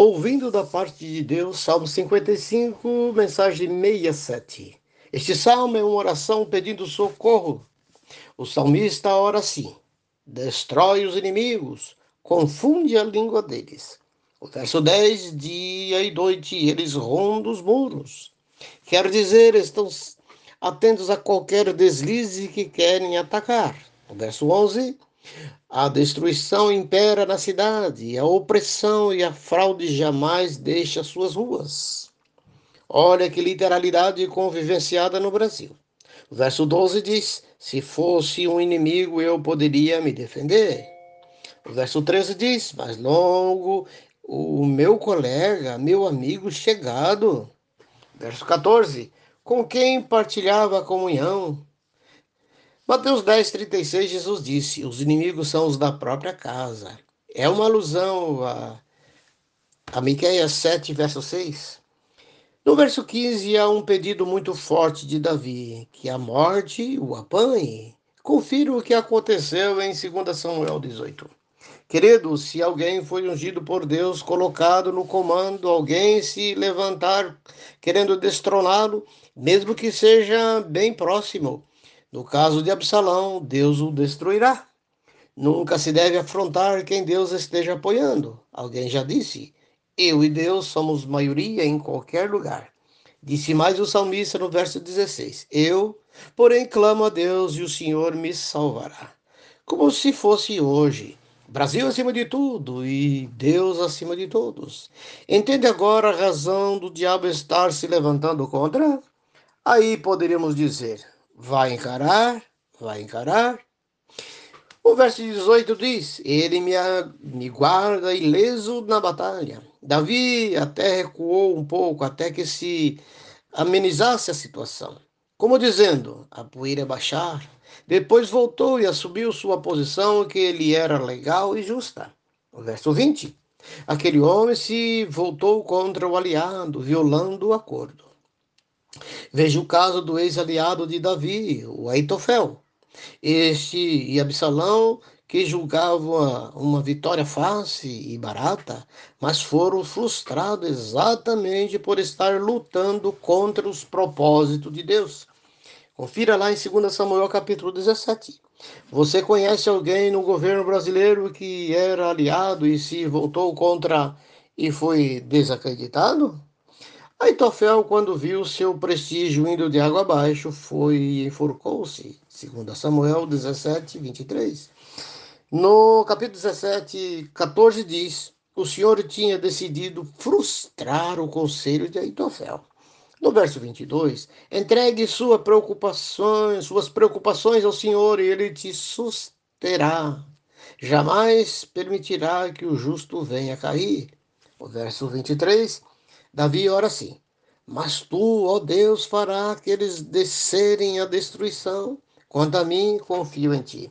Ouvindo da parte de Deus, Salmo 55, mensagem 67. Este salmo é uma oração pedindo socorro. O salmista ora assim: Destrói os inimigos, confunde a língua deles. O verso 10, dia e noite eles rondam os muros. Quer dizer, estão atentos a qualquer deslize que querem atacar. O verso 11, a destruição impera na cidade, a opressão e a fraude jamais deixam suas ruas. Olha que literalidade convivenciada no Brasil. O verso 12 diz: Se fosse um inimigo, eu poderia me defender. O verso 13 diz: Mas logo o meu colega, meu amigo chegado. Verso 14: Com quem partilhava a comunhão, Mateus 10, 36, Jesus disse: Os inimigos são os da própria casa. É uma alusão a, a Miqueias 7, verso 6. No verso 15 há um pedido muito forte de Davi, que a morte o apanhe. Confira o que aconteceu em 2 Samuel 18. Querido, se alguém foi ungido por Deus, colocado no comando, alguém se levantar querendo destroná-lo, mesmo que seja bem próximo, no caso de Absalão, Deus o destruirá. Nunca se deve afrontar quem Deus esteja apoiando. Alguém já disse: Eu e Deus somos maioria em qualquer lugar. Disse mais o salmista no verso 16: Eu, porém, clamo a Deus e o Senhor me salvará. Como se fosse hoje. Brasil acima de tudo e Deus acima de todos. Entende agora a razão do diabo estar se levantando contra? Aí poderíamos dizer: vai encarar, vai encarar. O verso 18 diz: Ele me, me guarda ileso na batalha. Davi até recuou um pouco até que se amenizasse a situação. Como dizendo, a poeira baixar. Depois voltou e assumiu sua posição que ele era legal e justa. O verso 20. Aquele homem se voltou contra o aliado, violando o acordo. Veja o caso do ex-aliado de Davi, o Aitofel. Este e Absalão, que julgavam uma vitória fácil e barata, mas foram frustrados exatamente por estar lutando contra os propósitos de Deus. Confira lá em 2 Samuel capítulo 17. Você conhece alguém no governo brasileiro que era aliado e se voltou contra e foi desacreditado? Aitofel, quando viu seu prestígio indo de água abaixo, foi e enforcou-se, segundo Samuel 17, 23. No capítulo 17, 14 diz, o Senhor tinha decidido frustrar o conselho de Aitofel. No verso 22, entregue sua preocupações, suas preocupações ao Senhor e ele te susterá. Jamais permitirá que o justo venha cair. O verso 23, Davi ora assim: Mas tu, ó Deus, fará que eles descerem à destruição. Quanto a mim, confio em ti.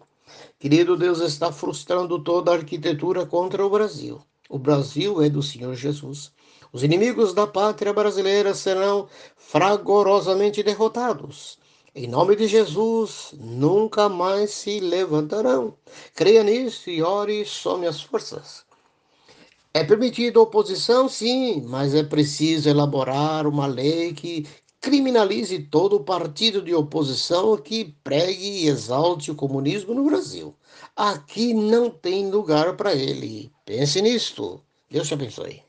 Querido Deus está frustrando toda a arquitetura contra o Brasil. O Brasil é do Senhor Jesus. Os inimigos da pátria brasileira serão fragorosamente derrotados. Em nome de Jesus, nunca mais se levantarão. Creia nisso e ore e some as forças. É permitida oposição, sim, mas é preciso elaborar uma lei que criminalize todo partido de oposição que pregue e exalte o comunismo no Brasil. Aqui não tem lugar para ele. Pense nisto. Deus te abençoe.